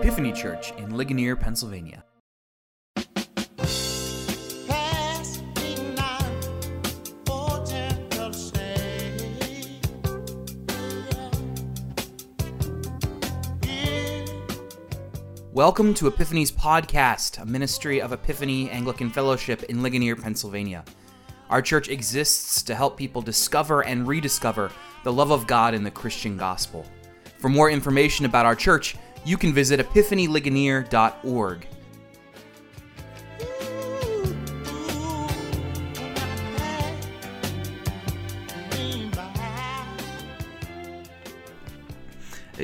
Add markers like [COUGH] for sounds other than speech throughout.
Epiphany Church in Ligonier, Pennsylvania. Welcome to Epiphany's podcast, a ministry of Epiphany Anglican Fellowship in Ligonier, Pennsylvania. Our church exists to help people discover and rediscover the love of God in the Christian gospel. For more information about our church, you can visit epiphanyligonier.org.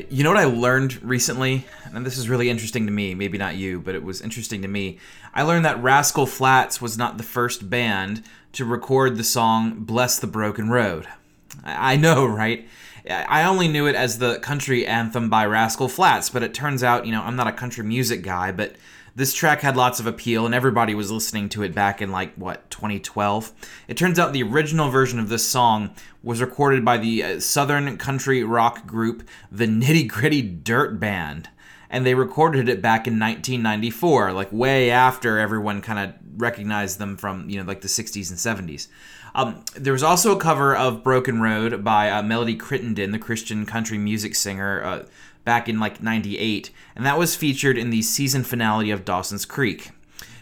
You know what I learned recently? And this is really interesting to me, maybe not you, but it was interesting to me. I learned that Rascal Flatts was not the first band to record the song Bless the Broken Road. I know, right? I only knew it as the country anthem by Rascal Flatts, but it turns out, you know, I'm not a country music guy, but this track had lots of appeal and everybody was listening to it back in like what 2012 it turns out the original version of this song was recorded by the uh, southern country rock group the nitty gritty dirt band and they recorded it back in 1994 like way after everyone kind of recognized them from you know like the 60s and 70s um, there was also a cover of Broken Road by uh, Melody Crittenden, the Christian country music singer, uh, back in like 98, and that was featured in the season finale of Dawson's Creek.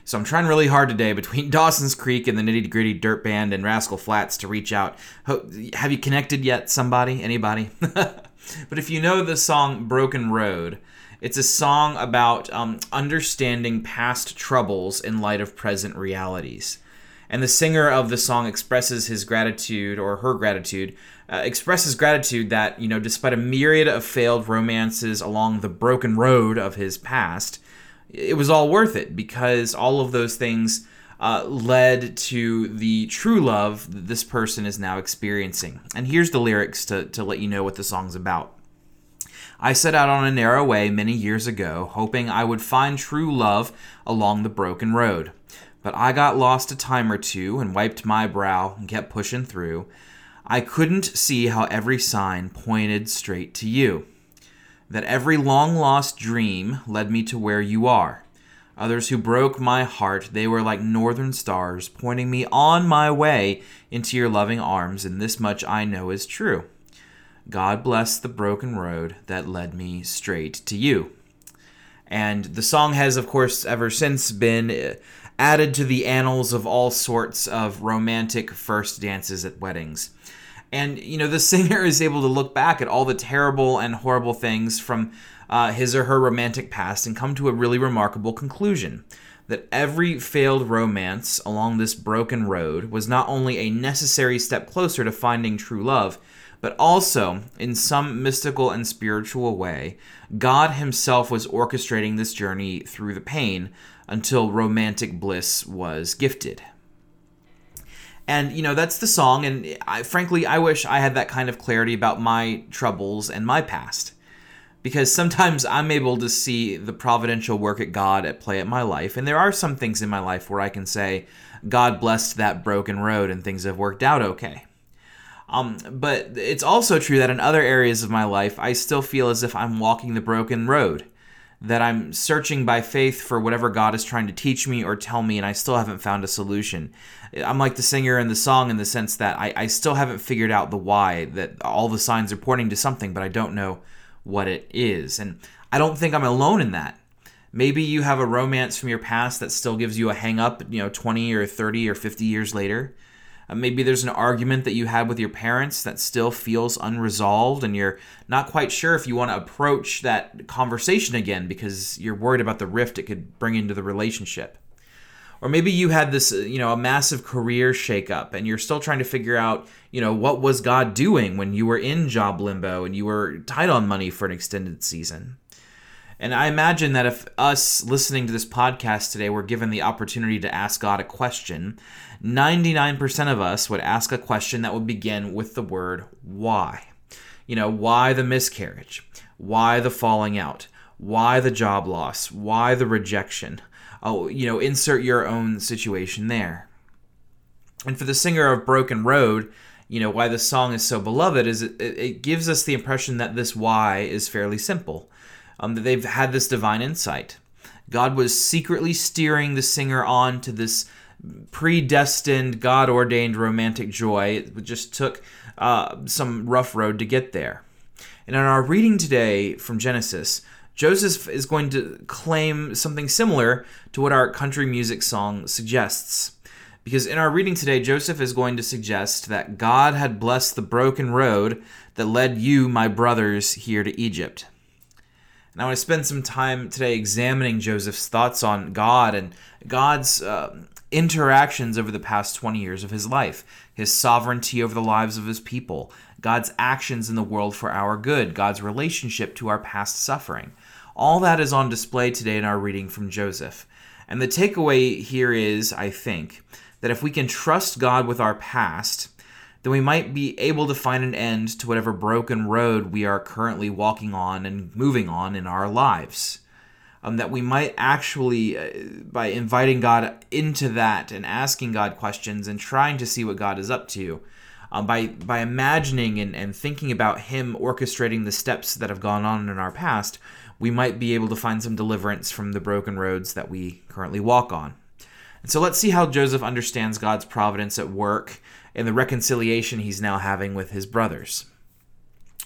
So I'm trying really hard today between [LAUGHS] Dawson's Creek and the Nitty Gritty Dirt Band and Rascal Flatts to reach out. Have you connected yet, somebody? Anybody? [LAUGHS] but if you know the song Broken Road, it's a song about um, understanding past troubles in light of present realities and the singer of the song expresses his gratitude or her gratitude uh, expresses gratitude that you know despite a myriad of failed romances along the broken road of his past it was all worth it because all of those things uh, led to the true love that this person is now experiencing and here's the lyrics to, to let you know what the song's about I set out on a narrow way many years ago, hoping I would find true love along the broken road. But I got lost a time or two and wiped my brow and kept pushing through. I couldn't see how every sign pointed straight to you. That every long lost dream led me to where you are. Others who broke my heart, they were like northern stars, pointing me on my way into your loving arms, and this much I know is true. God bless the broken road that led me straight to you. And the song has, of course, ever since been uh, added to the annals of all sorts of romantic first dances at weddings. And, you know, the [LAUGHS] singer is able to look back at all the terrible and horrible things from uh, his or her romantic past and come to a really remarkable conclusion that every failed romance along this broken road was not only a necessary step closer to finding true love, but also, in some mystical and spiritual way, God Himself was orchestrating this journey through the pain until romantic bliss was gifted. And you know that's the song, and I, frankly, I wish I had that kind of clarity about my troubles and my past, because sometimes I'm able to see the providential work at God at play at my life, and there are some things in my life where I can say, God blessed that broken road, and things have worked out okay. Um, but it's also true that in other areas of my life, I still feel as if I'm walking the broken road that I'm searching by faith for whatever God is trying to teach me or tell me, and I still haven't found a solution. I'm like the singer in the song in the sense that I, I still haven't figured out the why, that all the signs are pointing to something, but I don't know what it is. And I don't think I'm alone in that. Maybe you have a romance from your past that still gives you a hang up, you know, 20 or 30 or 50 years later. Uh, maybe there's an argument that you had with your parents that still feels unresolved, and you're not quite sure if you want to approach that conversation again because you're worried about the rift it could bring into the relationship. Or maybe you had this, uh, you know, a massive career shakeup, and you're still trying to figure out, you know, what was God doing when you were in job limbo and you were tight on money for an extended season. And I imagine that if us listening to this podcast today were given the opportunity to ask God a question, 99% of us would ask a question that would begin with the word why. You know, why the miscarriage? Why the falling out? Why the job loss? Why the rejection? Oh, you know, insert your own situation there. And for the singer of Broken Road, you know, why the song is so beloved is it, it gives us the impression that this why is fairly simple um, that they've had this divine insight. God was secretly steering the singer on to this predestined, God ordained romantic joy. It just took uh, some rough road to get there. And in our reading today from Genesis, Joseph is going to claim something similar to what our country music song suggests. Because in our reading today, Joseph is going to suggest that God had blessed the broken road that led you, my brothers, here to Egypt. And I want to spend some time today examining Joseph's thoughts on God and God's uh, interactions over the past 20 years of his life, his sovereignty over the lives of his people, God's actions in the world for our good, God's relationship to our past suffering. All that is on display today in our reading from Joseph. And the takeaway here is, I think, that if we can trust God with our past, then we might be able to find an end to whatever broken road we are currently walking on and moving on in our lives um, that we might actually, uh, by inviting God into that and asking God questions and trying to see what God is up to, um, by by imagining and, and thinking about Him orchestrating the steps that have gone on in our past, we might be able to find some deliverance from the broken roads that we currently walk on. And so let's see how Joseph understands God's providence at work and the reconciliation he's now having with his brothers.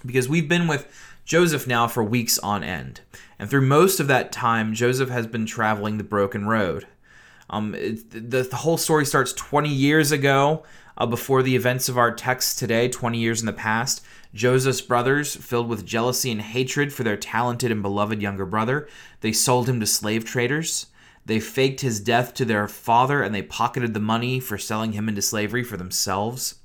Because we've been with Joseph now for weeks on end. And through most of that time, Joseph has been traveling the broken road. Um, it, the, the, whole story starts 20 years ago, uh, before the events of our text today, 20 years in the past. Joseph's brothers, filled with jealousy and hatred for their talented and beloved younger brother, they sold him to slave traders. They faked his death to their father and they pocketed the money for selling him into slavery for themselves.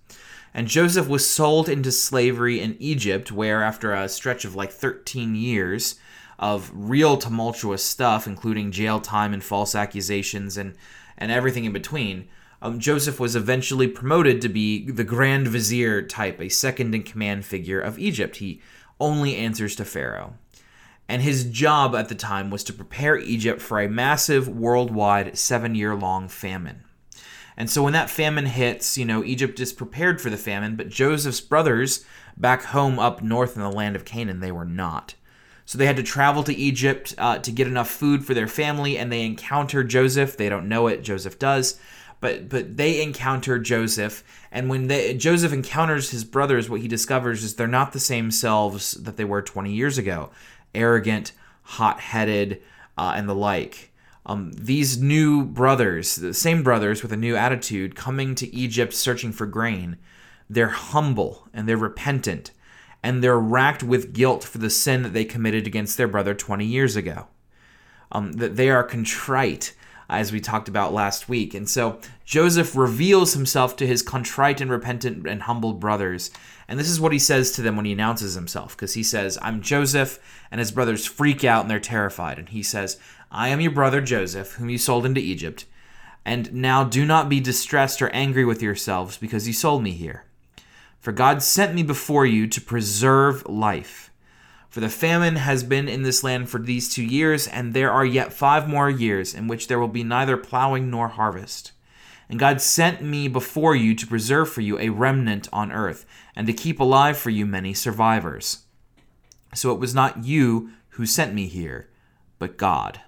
And Joseph was sold into slavery in Egypt, where, after a stretch of like 13 years, of real tumultuous stuff, including jail time and false accusations and, and everything in between, um, Joseph was eventually promoted to be the Grand Vizier type, a second in command figure of Egypt. He only answers to Pharaoh. And his job at the time was to prepare Egypt for a massive worldwide seven year long famine. And so when that famine hits, you know, Egypt is prepared for the famine, but Joseph's brothers back home up north in the land of Canaan, they were not. So they had to travel to Egypt uh, to get enough food for their family, and they encounter Joseph. They don't know it, Joseph does, but but they encounter Joseph, and when they, Joseph encounters his brothers, what he discovers is they're not the same selves that they were 20 years ago, arrogant, hot-headed, uh, and the like. Um, these new brothers, the same brothers with a new attitude, coming to Egypt searching for grain, they're humble and they're repentant and they're racked with guilt for the sin that they committed against their brother 20 years ago. Um, that they are contrite, as we talked about last week. And so Joseph reveals himself to his contrite and repentant and humbled brothers. And this is what he says to them when he announces himself, because he says, I'm Joseph, and his brothers freak out and they're terrified. And he says, I am your brother Joseph, whom you sold into Egypt. And now do not be distressed or angry with yourselves because you sold me here. For God sent me before you to preserve life. For the famine has been in this land for these two years, and there are yet five more years in which there will be neither plowing nor harvest. And God sent me before you to preserve for you a remnant on earth, and to keep alive for you many survivors. So it was not you who sent me here, but God.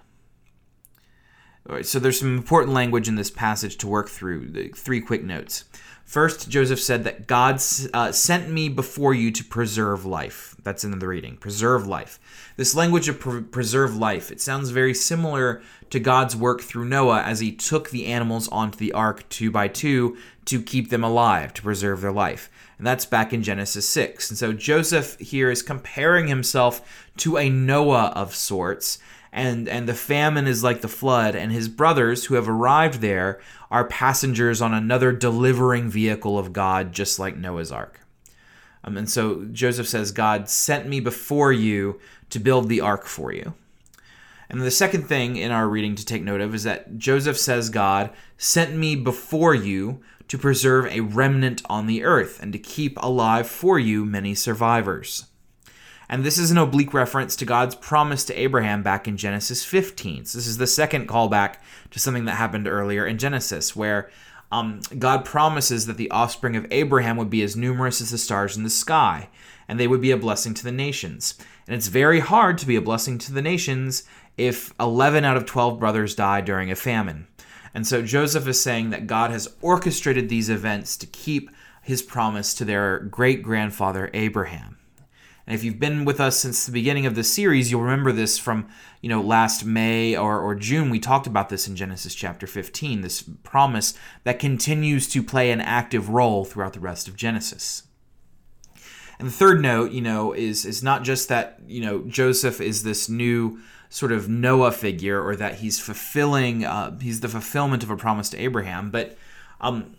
All right, so there's some important language in this passage to work through. Three quick notes. First, Joseph said that God uh, sent me before you to preserve life. That's in the reading. Preserve life. This language of pre- preserve life, it sounds very similar to God's work through Noah as he took the animals onto the ark two by two to keep them alive, to preserve their life. And that's back in Genesis 6. And so Joseph here is comparing himself to a Noah of sorts and and the famine is like the flood and his brothers who have arrived there are passengers on another delivering vehicle of God just like Noah's ark. Um, and so Joseph says God sent me before you to build the ark for you. And the second thing in our reading to take note of is that Joseph says God sent me before you to preserve a remnant on the earth and to keep alive for you many survivors. And this is an oblique reference to God's promise to Abraham back in Genesis 15. So this is the second callback to something that happened earlier in Genesis, where um, God promises that the offspring of Abraham would be as numerous as the stars in the sky, and they would be a blessing to the nations. And it's very hard to be a blessing to the nations if 11 out of 12 brothers die during a famine. And so Joseph is saying that God has orchestrated these events to keep his promise to their great grandfather Abraham. And if you've been with us since the beginning of this series, you'll remember this from, you know, last May or, or June. We talked about this in Genesis chapter 15, this promise that continues to play an active role throughout the rest of Genesis. And the third note, you know, is is not just that, you know, Joseph is this new sort of Noah figure or that he's fulfilling, uh, he's the fulfillment of a promise to Abraham, but um,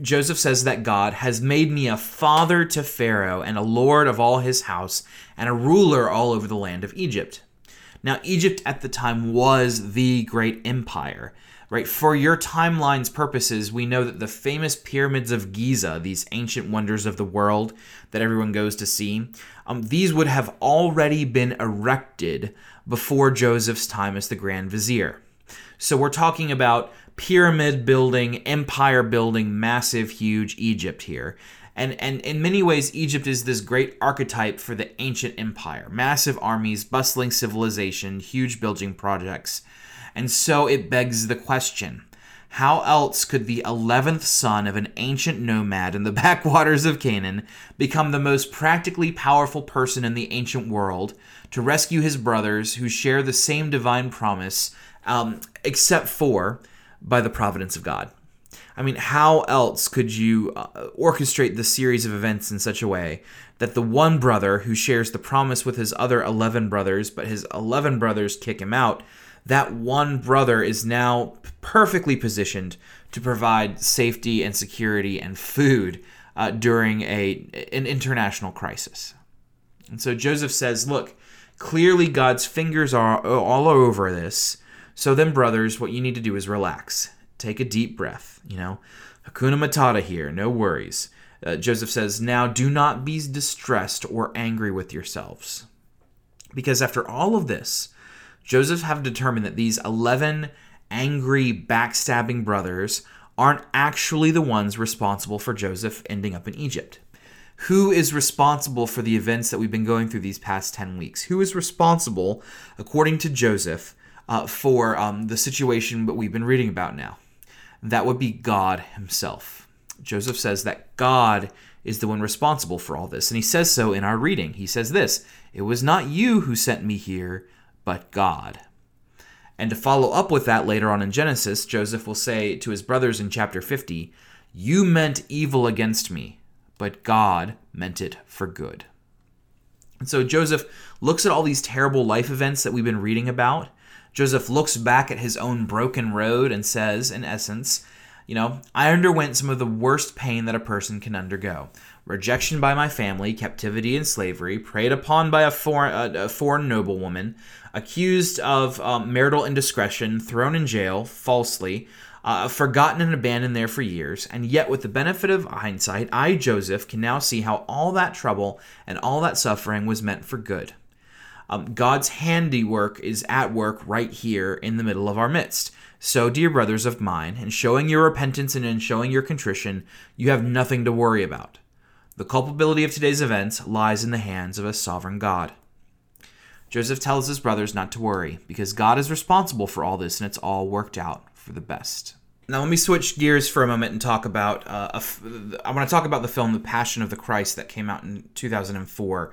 Joseph says that God has made me a father to Pharaoh and a lord of all his house and a ruler all over the land of Egypt. Now, Egypt at the time was the great empire, right? For your timeline's purposes, we know that the famous pyramids of Giza, these ancient wonders of the world that everyone goes to see, um, these would have already been erected before Joseph's time as the Grand Vizier. So we're talking about pyramid building, empire building, massive, huge Egypt here. And, and in many ways, Egypt is this great archetype for the ancient empire massive armies, bustling civilization, huge building projects. And so it begs the question how else could the 11th son of an ancient nomad in the [LAUGHS] backwaters of Canaan become the most practically powerful person in the ancient world to rescue his brothers who share the same divine promise, um, except for by the providence of God. I mean, how else could you uh, orchestrate the series of events in such a way that the one brother who shares the promise with his other 11 brothers, but his 11 brothers kick him out, that one brother is now perfectly positioned to provide safety and security and food uh, during a an international crisis. And so Joseph says, "Look, clearly God's fingers are all over this. So then, brothers, what you need to do is relax. Take a deep breath. You know, Hakuna Matata here, no worries. Uh, Joseph says, Now do not be distressed or angry with yourselves. Because after all of this, Joseph have determined that these 11 angry, backstabbing brothers aren't actually the ones responsible for Joseph ending up in Egypt. Who is responsible for the events that we've been going through these past 10 weeks? Who is responsible, according to Joseph, uh, for um, the situation that we've been reading about now. That would be God Himself. Joseph says that God is the one responsible for all this. And he says so in our reading. He says this It was not you who sent me here, but God. And to follow up with that later on in Genesis, Joseph will say to his brothers in chapter 50, You meant evil against me, but God meant it for good. And so Joseph looks at all these terrible life events that we've been reading about, Joseph looks back at his own broken road and says, in essence, you know, I underwent some of the worst pain that a person can undergo rejection by my family, captivity and slavery, preyed upon by a foreign, a, foreign noblewoman, accused of um, marital indiscretion, thrown in jail falsely, uh, forgotten and abandoned there for years. And yet, with the benefit of hindsight, I, Joseph, can now see how all that trouble and all that suffering was meant for good. Um, God's handiwork is at work right here in the middle of our midst. So, dear brothers of mine, in showing your repentance and in showing your contrition, you have nothing to worry about. The culpability of today's events lies in the hands of a sovereign God. Joseph tells his brothers not to worry, because God is responsible for all this and it's all worked out for the best. Now, let me switch gears for a moment and talk about. Uh, I want to talk about the film The Passion of the Christ that came out in 2004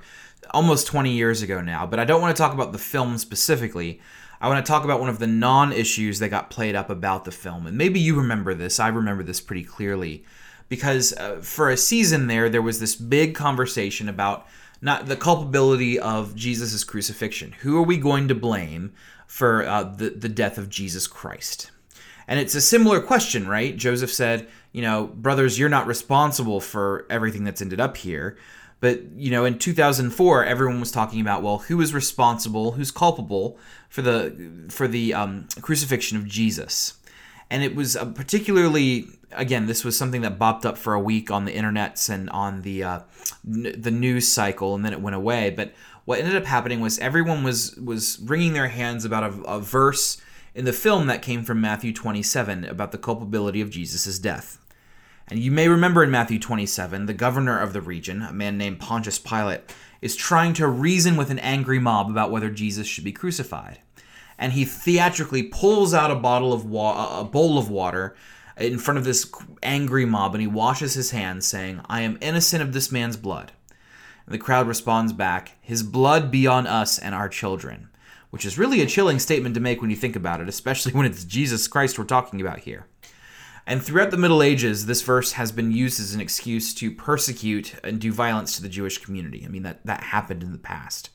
almost 20 years ago now, but I don't want to talk about the film specifically. I want to talk about one of the non issues that got played up about the film. And maybe you remember this. I remember this pretty clearly. Because uh, for a season there, there was this big conversation about not the culpability of Jesus' crucifixion. Who are we going to blame for uh, the, the death of Jesus Christ? And it's a similar question, right? Joseph said, you know, brothers, you're not responsible for everything that's ended up here. But you know, in 2004, everyone was talking about well, who is responsible, who's culpable for the for the um, crucifixion of Jesus, and it was particularly again, this was something that bopped up for a week on the internets and on the uh, n- the news cycle, and then it went away. But what ended up happening was everyone was was wringing their hands about a, a verse in the film that came from Matthew 27 about the culpability of Jesus' death. And you may remember in Matthew 27, the governor of the region, a man named Pontius Pilate, is trying to reason with an angry mob about whether Jesus should be crucified. And he theatrically pulls out a bottle of wa- a bowl of water in front of this angry mob and he washes his hands saying, "I am innocent of this man's blood." And the crowd responds back, "His blood be on us and our children." Which is really a chilling statement to make when you think about it, especially [LAUGHS] when it's Jesus Christ we're talking about here. And throughout the Middle Ages, this verse has been used as an excuse to persecute and do violence to the Jewish community. I mean, that, that happened in the past.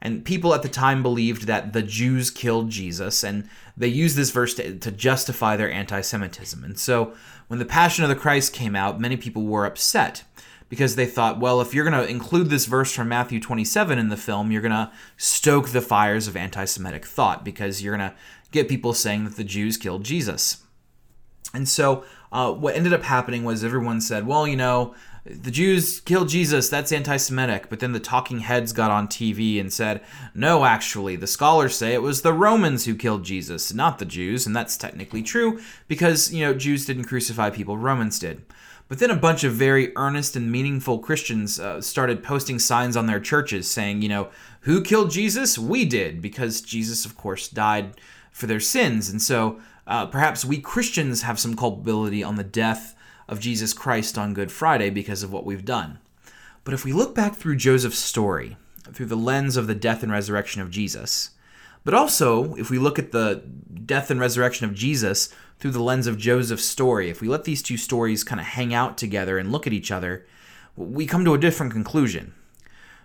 And people at the time believed that the Jews killed Jesus, and they used this verse to, to justify their anti Semitism. And so when The Passion of the Christ came out, many people were upset because they thought, well, if you're going to include this verse from Matthew 27 in the film, you're going to stoke the fires of anti Semitic thought because you're going to get people saying that the Jews killed Jesus. And so uh, what ended up happening was everyone said, well, you know, the Jews killed Jesus, that's anti Semitic. But then the talking heads got on TV and said, no, actually, the scholars say it was the Romans who killed Jesus, not the Jews. And that's technically true because, you know, Jews didn't crucify people, Romans did. But then a bunch of very earnest and meaningful Christians uh, started posting signs on their churches saying, you know, who killed Jesus? We did, because Jesus, of course, died for their sins. And so uh, perhaps we Christians have some culpability on the death of Jesus Christ on Good Friday because of what we've done. But if we look back through Joseph's story, through the lens of the death and resurrection of Jesus, but also if we look at the death and resurrection of Jesus through the lens of Joseph's story, if we let these two stories kind of hang out together and look at each other, we come to a different conclusion.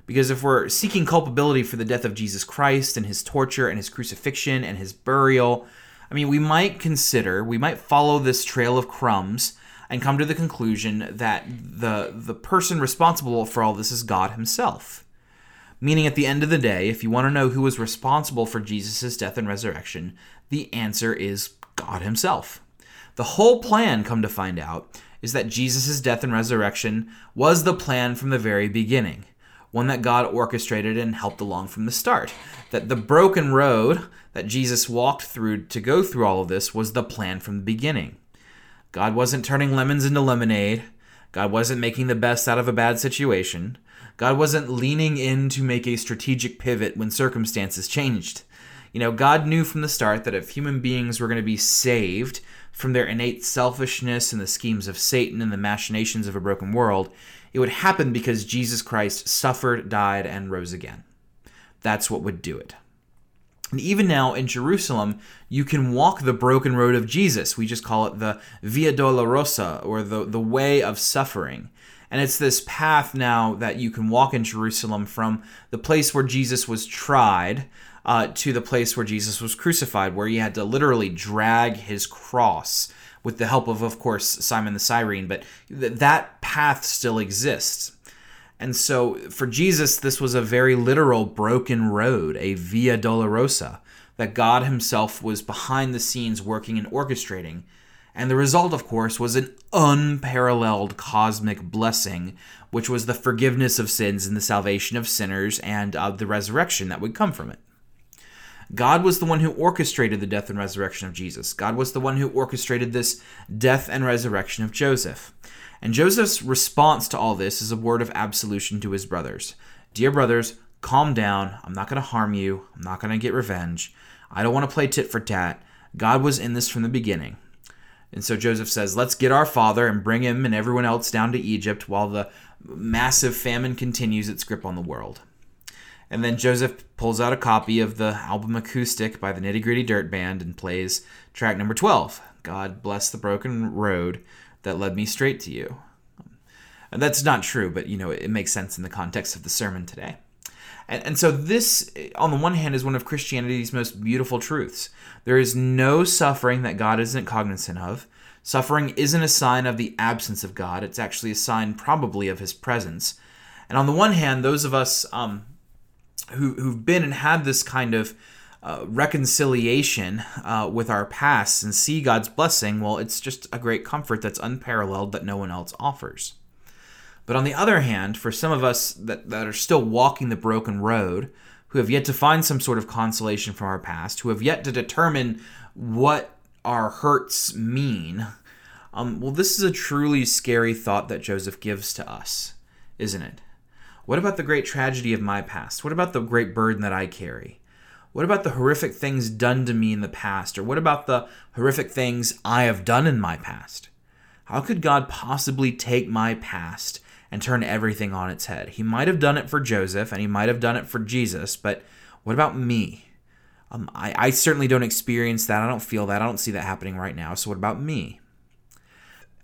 Because if we're seeking culpability for the death of Jesus Christ and his torture and his crucifixion and his burial I mean, we might consider, we might follow this trail of crumbs and come to the conclusion that the the person responsible for all this is God himself. Meaning at the end of the day, if you want to know who was responsible for Jesus' death and resurrection, the answer is God himself. The whole plan, come to find out, is that Jesus' death and resurrection was the plan from the very beginning one that God orchestrated and helped along from the start. That the broken road that Jesus walked through to go through all of this was the plan from the beginning. God wasn't turning lemons into lemonade. God wasn't making the best out of a bad situation. God wasn't leaning in to make a strategic pivot when circumstances changed. You know, God knew from the start that if human beings were going to be saved from their innate selfishness and the schemes of Satan and the machinations of a broken world, it would happen because Jesus Christ suffered, died, and rose again. That's what would do it. And even now in Jerusalem, you can walk the broken road of Jesus. We just call it the Via Dolorosa, or the, the way of suffering. And it's this path now that you can walk in Jerusalem from the place where Jesus was tried uh, to the place where Jesus was crucified, where he had to literally drag his cross with the help of, of course, Simon the Cyrene, but th- that path still exists. And so for Jesus, this was a very literal broken road, a via dolorosa, that God Himself was behind the scenes working and orchestrating. And the result, of course, was an unparalleled cosmic blessing, which was the forgiveness of sins and the salvation of sinners and of the resurrection that would come from it. God was the one who orchestrated the death and resurrection of Jesus. God was the one who orchestrated this death and resurrection of Joseph. And Joseph's response to all this is a word of absolution to his brothers Dear brothers, calm down. I'm not going to harm you. I'm not going to get revenge. I don't want to play tit for tat. God was in this from the beginning. And so Joseph says, Let's get our father and bring him and everyone else down to Egypt while the massive famine continues its grip on the world. And then Joseph pulls out a copy of the album Acoustic by the Nitty Gritty Dirt Band and plays track number 12 God Bless the Broken Road That Led Me Straight to You. And that's not true, but you know, it makes sense in the context of the sermon today. And, and so, this, on the one hand, is one of Christianity's most beautiful truths. There is no suffering that God isn't cognizant of. Suffering isn't a sign of the absence of God, it's actually a sign, probably, of his presence. And on the one hand, those of us um, who, who've been and had this kind of uh, reconciliation uh, with our past and see God's blessing, well, it's just a great comfort that's unparalleled that no one else offers. But on the other hand, for some of us that, that are still walking the broken road, who have yet to find some sort of consolation from our past, who have yet to determine what our hurts mean, Um, well, this is a truly scary thought that Joseph gives to us, isn't it? What about the great tragedy of my past? What about the great burden that I carry? What about the horrific things done to me in the past? Or what about the horrific things I have done in my past? How could God possibly take my past and turn everything on its head? He might have done it for Joseph and he might have done it for Jesus, but what about me? Um, I, I certainly don't experience that. I don't feel that. I don't see that happening right now. So, what about me?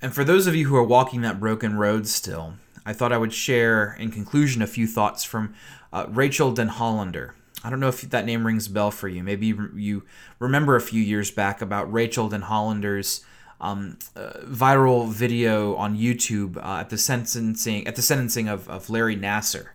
And for those of you who are walking that broken road still, I thought I would share in conclusion a few thoughts from uh, Den Denhollander. I don't know if that name rings a bell for you. Maybe you remember a few years back about Rachael Denhollander's um, uh, viral video on YouTube uh, at the sentencing at the sentencing of, of Larry Nassar.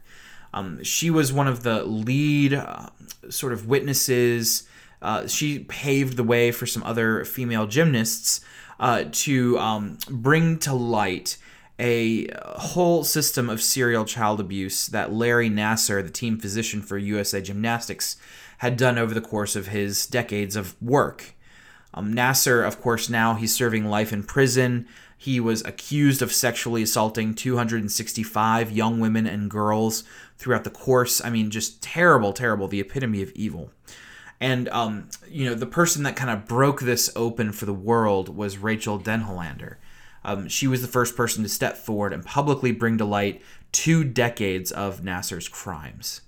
Um, she was one of the lead uh, sort of witnesses. Uh, she paved the way for some other female gymnasts uh, to um, bring to light a whole system of serial child abuse that Larry Nassar, the team physician for USA Gymnastics, had done over the course of his decades of work. Um, Nassar, of course, now he's serving life in prison. He was accused of sexually assaulting 265 young women and girls throughout the course. I mean, just terrible, terrible, the epitome of evil. And, um, you know, the person that kind of broke this open for the world was Rachael Denhollander. Um, she was the first person to step forward and publicly bring to light two decades of Nassar's crimes.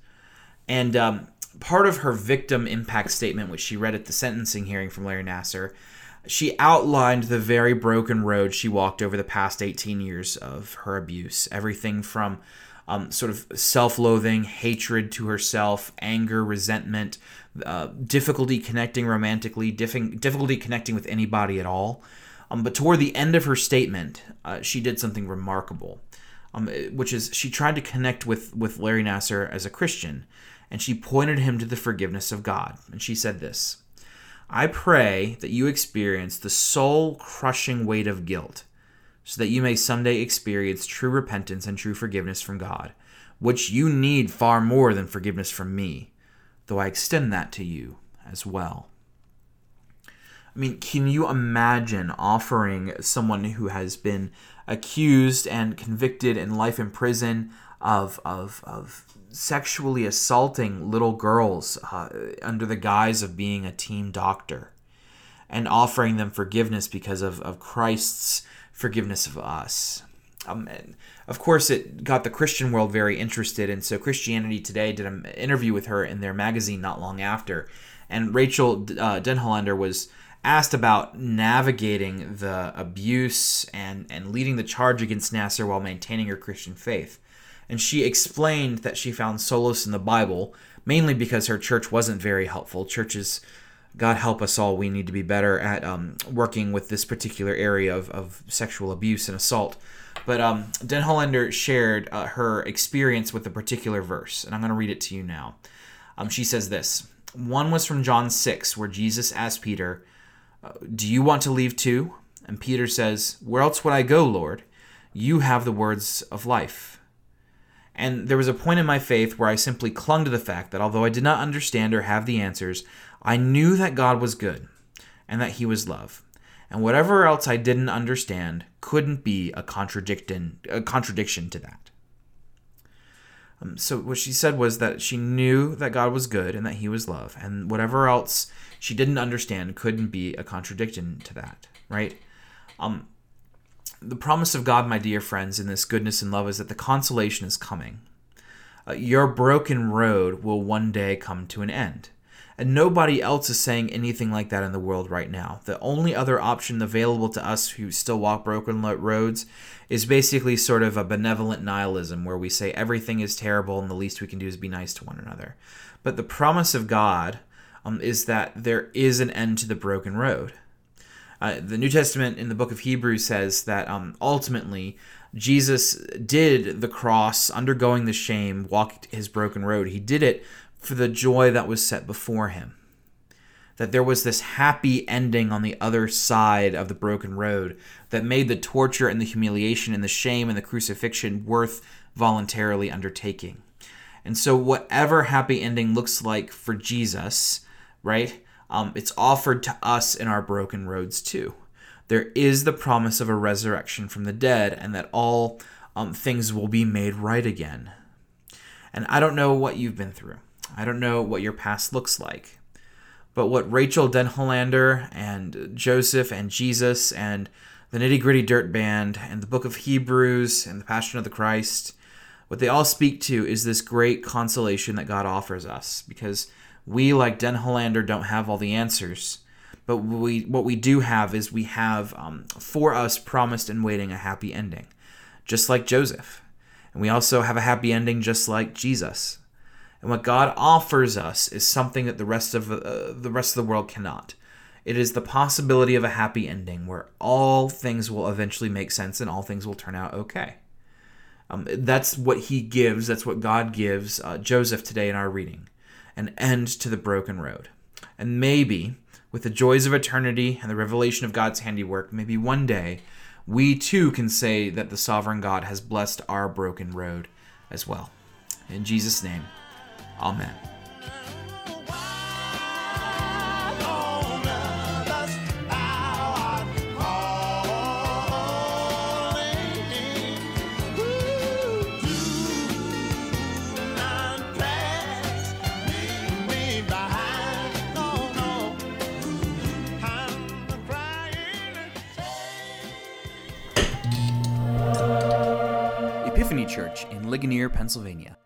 And um, part of her victim impact statement, which she read at the sentencing hearing from Larry Nassar, she outlined the very broken road she walked over the past 18 years of her abuse. Everything from um, sort of self loathing, hatred to herself, anger, resentment, uh, difficulty connecting romantically, difficulty connecting with anybody at all. Um, but toward the end of her statement, uh, she did something remarkable, um, which is she tried to connect with, with Larry Nassar as a Christian, and she pointed him to the forgiveness of God. And she said this I pray that you experience the soul crushing weight of guilt, so that you may someday experience true repentance and true forgiveness from God, which you need far more than forgiveness from me, though I extend that to you as well. I mean, can you imagine offering someone who has been accused and convicted in life in prison of, of, of sexually assaulting little girls uh, under the guise of being a team doctor and offering them forgiveness because of, of Christ's forgiveness of us? Um, of course, it got the Christian world very interested, and so Christianity Today did an interview with her in their magazine not long after. And Rachael uh, Denhollander was asked about navigating the abuse and, and leading the charge against Nassar while maintaining her Christian faith. And she explained that she found solace in the Bible, mainly because her church wasn't very helpful. Churches, God help us all, we need to be better at um, working with this particular area of, of sexual abuse and assault. But um, Denhollander shared uh, her experience with a particular verse, and I'm going to read it to you now. Um, she says this One was from John 6, where Jesus asked Peter, do you want to leave too? And Peter says, Where else would I go, Lord? You have the words of life. And there was a point in my faith where I simply clung to the fact that although I did not understand or have the answers, I knew that God was good and that He was love. And whatever else I didn't understand couldn't be a contradiction, a contradiction to that. Um, so what she said was that she knew that God was good and that He was love, and whatever else she didn't understand couldn't be a contradiction to that, right? Um, the promise of God, my dear friends, in this goodness and love is that the consolation is coming. Uh, your broken road will one day come to an end. And nobody else is saying anything like that in the world right now. The only other option available to us who still walk broken roads is basically sort of a benevolent nihilism where we say everything is terrible and the least we can do is be nice to one another. But the promise of God um, is that there is an end to the broken road. Uh, the New Testament in the book of Hebrews says that um, ultimately Jesus did the cross, undergoing the shame, walked his broken road. He did it for the joy that was set before him. That there was this happy ending on the other side of the broken road that made the torture and the humiliation and the shame and the crucifixion worth voluntarily undertaking. And so, whatever happy ending looks like for Jesus, right? Um, it's offered to us in our broken roads too. there is the promise of a resurrection from the dead and that all um, things will be made right again. And I don't know what you've been through, I don't know what your past looks like. But what Rachael Denhollander and Joseph and Jesus and the Nitty Gritty Dirt Band and the Book of Hebrews and the Passion of the Christ, what they all speak to is this great consolation that God offers us because we, like Denhollander, don't have all the answers. But we, what we do have is we have um, for us promised and waiting a happy ending, just like Joseph. And we also have a happy ending just like Jesus. And what God offers us is something that the rest of uh, the rest of the world cannot. It is the possibility of a happy ending where all things will eventually make sense and all things will turn out okay. Um, that's what he gives. That's what God gives uh, Joseph today in our reading an end to the broken road. And maybe, with the joys of eternity and the revelation of God's handiwork, maybe one day we too can say that the sovereign God has blessed our broken road as well. In Jesus' name, Amen. Ligonier, Pennsylvania.